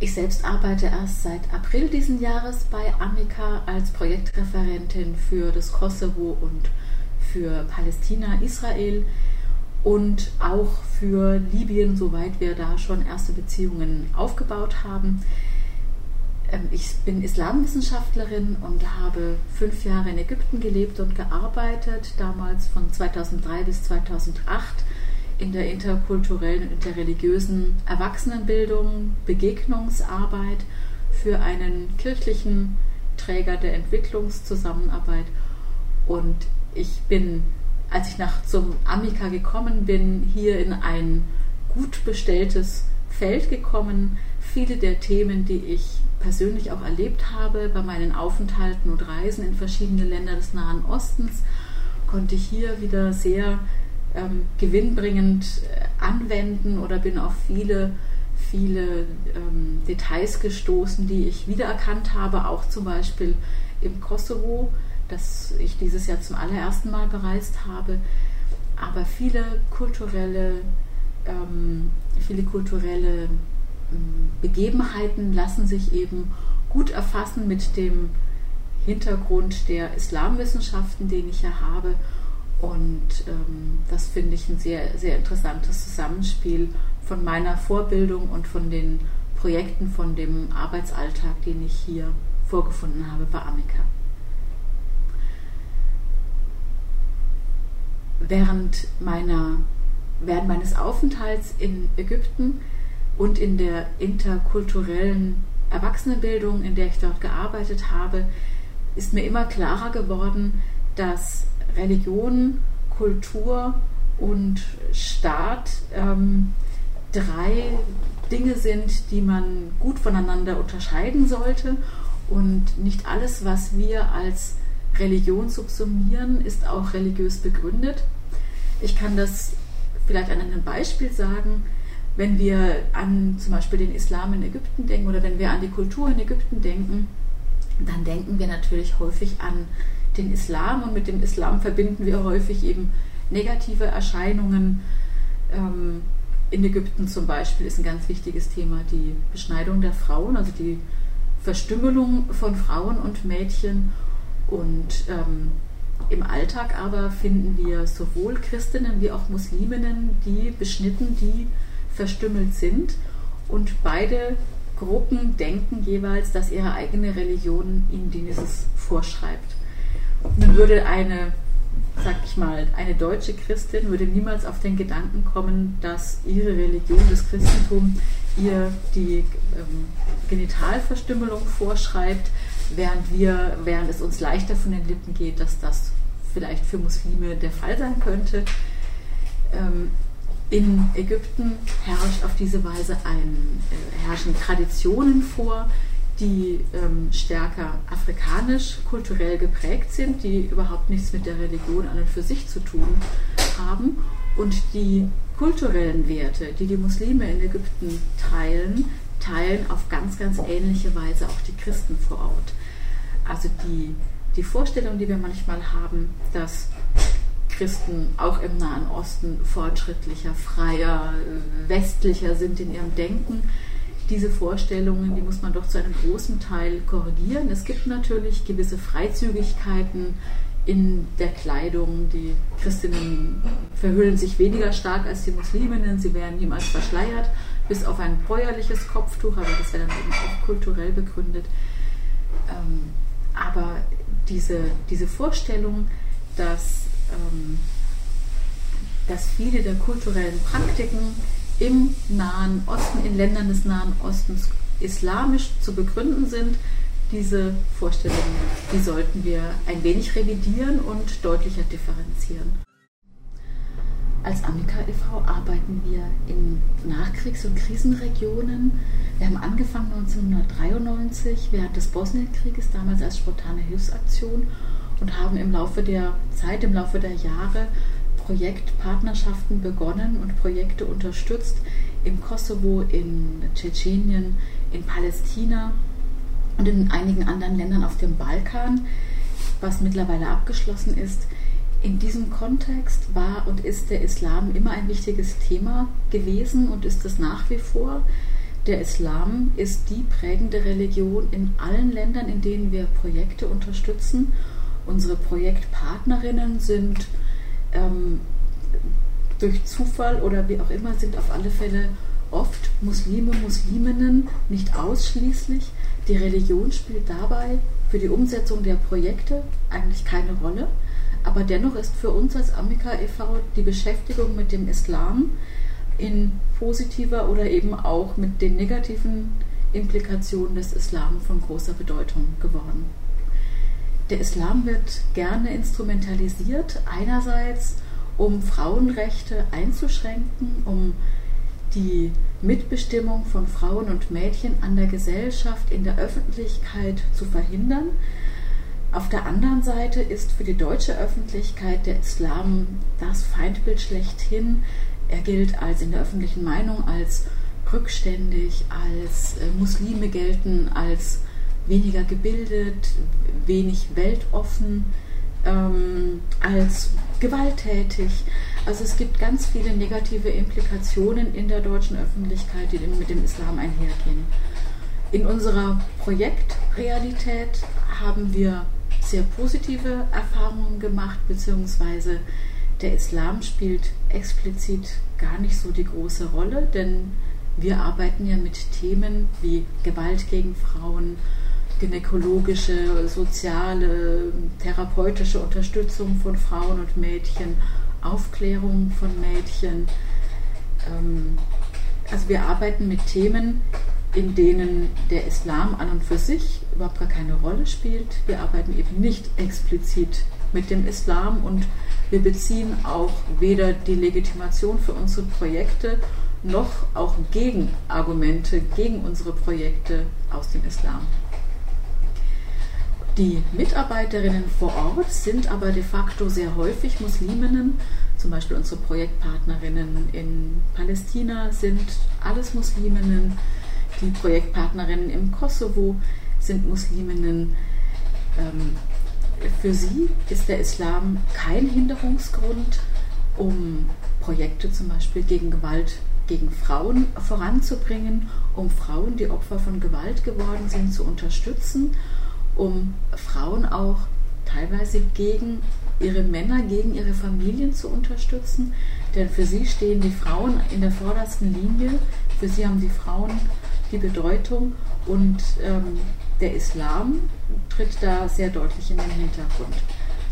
Ich selbst arbeite erst seit April diesen Jahres bei Amica als Projektreferentin für das Kosovo und für Palästina, Israel und auch für Libyen, soweit wir da schon erste Beziehungen aufgebaut haben. Ähm, ich bin Islamwissenschaftlerin und habe fünf Jahre in Ägypten gelebt und gearbeitet, damals von 2003 bis 2008 in der interkulturellen und interreligiösen Erwachsenenbildung, Begegnungsarbeit für einen kirchlichen Träger der Entwicklungszusammenarbeit. Und ich bin, als ich nach zum Amica gekommen bin, hier in ein gut bestelltes Feld gekommen. Viele der Themen, die ich persönlich auch erlebt habe bei meinen Aufenthalten und Reisen in verschiedene Länder des Nahen Ostens, konnte ich hier wieder sehr ähm, gewinnbringend äh, anwenden oder bin auf viele, viele ähm, Details gestoßen, die ich wiedererkannt habe, auch zum Beispiel im Kosovo, das ich dieses Jahr zum allerersten Mal bereist habe. Aber viele kulturelle, ähm, viele kulturelle ähm, Begebenheiten lassen sich eben gut erfassen mit dem Hintergrund der Islamwissenschaften, den ich ja habe und ähm, das finde ich ein sehr, sehr interessantes Zusammenspiel von meiner Vorbildung und von den Projekten, von dem Arbeitsalltag, den ich hier vorgefunden habe bei Amica. Während, meiner, während meines Aufenthalts in Ägypten und in der interkulturellen Erwachsenenbildung, in der ich dort gearbeitet habe, ist mir immer klarer geworden, dass Religion, Kultur und Staat ähm, drei Dinge sind, die man gut voneinander unterscheiden sollte. Und nicht alles, was wir als Religion subsumieren, ist auch religiös begründet. Ich kann das vielleicht an einem Beispiel sagen. Wenn wir an zum Beispiel den Islam in Ägypten denken oder wenn wir an die Kultur in Ägypten denken, dann denken wir natürlich häufig an den Islam und mit dem Islam verbinden wir häufig eben negative Erscheinungen. Ähm, in Ägypten zum Beispiel ist ein ganz wichtiges Thema die Beschneidung der Frauen, also die Verstümmelung von Frauen und Mädchen. Und ähm, im Alltag aber finden wir sowohl Christinnen wie auch Musliminnen, die beschnitten, die verstümmelt sind. Und beide Gruppen denken jeweils, dass ihre eigene Religion ihnen dieses vorschreibt. Nun würde eine, sag ich mal, eine deutsche Christin würde niemals auf den Gedanken kommen, dass ihre Religion, das Christentum, ihr die ähm, Genitalverstümmelung vorschreibt, während wir, während es uns leichter von den Lippen geht, dass das vielleicht für Muslime der Fall sein könnte. Ähm, in Ägypten herrscht auf diese Weise ein, äh, herrschen Traditionen vor, die ähm, stärker afrikanisch kulturell geprägt sind, die überhaupt nichts mit der Religion an und für sich zu tun haben und die kulturellen Werte, die die Muslime in Ägypten teilen, teilen auf ganz, ganz ähnliche Weise auch die Christen vor Ort. Also die, die Vorstellung, die wir manchmal haben, dass Christen auch im Nahen Osten fortschrittlicher, freier, westlicher sind in ihrem Denken, diese Vorstellungen, die muss man doch zu einem großen Teil korrigieren. Es gibt natürlich gewisse Freizügigkeiten in der Kleidung. Die Christinnen verhüllen sich weniger stark als die Musliminnen. Sie werden niemals verschleiert, bis auf ein bäuerliches Kopftuch, aber das wäre dann eben auch kulturell begründet. Ähm, aber diese, diese Vorstellung, dass, ähm, dass viele der kulturellen Praktiken im Nahen Osten, in Ländern des Nahen Ostens islamisch zu begründen sind. Diese Vorstellungen, die sollten wir ein wenig revidieren und deutlicher differenzieren. Als Amica e.V. arbeiten wir in Nachkriegs- und Krisenregionen. Wir haben angefangen 1993 während des Bosnienkrieges, damals als spontane Hilfsaktion und haben im Laufe der Zeit, im Laufe der Jahre Projektpartnerschaften begonnen und Projekte unterstützt im Kosovo, in Tschetschenien, in Palästina und in einigen anderen Ländern auf dem Balkan, was mittlerweile abgeschlossen ist. In diesem Kontext war und ist der Islam immer ein wichtiges Thema gewesen und ist es nach wie vor. Der Islam ist die prägende Religion in allen Ländern, in denen wir Projekte unterstützen. Unsere Projektpartnerinnen sind ähm, durch Zufall oder wie auch immer, sind auf alle Fälle oft Muslime, Musliminnen, nicht ausschließlich. Die Religion spielt dabei für die Umsetzung der Projekte eigentlich keine Rolle. Aber dennoch ist für uns als Amica e.V. die Beschäftigung mit dem Islam in positiver oder eben auch mit den negativen Implikationen des Islam von großer Bedeutung geworden. Der Islam wird gerne instrumentalisiert, einerseits um Frauenrechte einzuschränken, um die Mitbestimmung von Frauen und Mädchen an der Gesellschaft in der Öffentlichkeit zu verhindern. Auf der anderen Seite ist für die deutsche Öffentlichkeit der Islam das Feindbild schlechthin. Er gilt als in der öffentlichen Meinung als rückständig, als äh, Muslime gelten als weniger gebildet, wenig weltoffen, ähm, als gewalttätig. Also es gibt ganz viele negative Implikationen in der deutschen Öffentlichkeit, die mit dem Islam einhergehen. In unserer Projektrealität haben wir sehr positive Erfahrungen gemacht, beziehungsweise der Islam spielt explizit gar nicht so die große Rolle, denn wir arbeiten ja mit Themen wie Gewalt gegen Frauen, gynäkologische, soziale, therapeutische Unterstützung von Frauen und Mädchen, Aufklärung von Mädchen. Ähm, also wir arbeiten mit Themen, in denen der Islam an und für sich überhaupt gar keine Rolle spielt. Wir arbeiten eben nicht explizit mit dem Islam und wir beziehen auch weder die Legitimation für unsere Projekte noch auch Gegenargumente gegen unsere Projekte aus dem Islam. Die Mitarbeiterinnen vor Ort sind aber de facto sehr häufig Musliminnen. Zum Beispiel unsere Projektpartnerinnen in Palästina sind alles Musliminnen. Die Projektpartnerinnen im Kosovo sind Musliminnen. Ähm, für sie ist der Islam kein Hinderungsgrund, um Projekte zum Beispiel gegen Gewalt gegen Frauen voranzubringen, um Frauen, die Opfer von Gewalt geworden sind, zu unterstützen um Frauen auch teilweise gegen ihre Männer, gegen ihre Familien zu unterstützen. Denn für sie stehen die Frauen in der vordersten Linie. Für sie haben die Frauen die Bedeutung und ähm, der Islam tritt da sehr deutlich in den Hintergrund.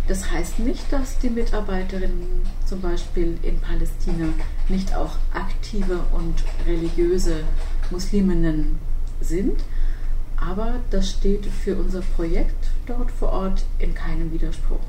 Das heißt nicht, dass die Mitarbeiterinnen zum Beispiel in Palästina nicht auch aktive und religiöse Musliminnen sind, aber das steht für unser Projekt dort vor Ort in keinem Widerspruch.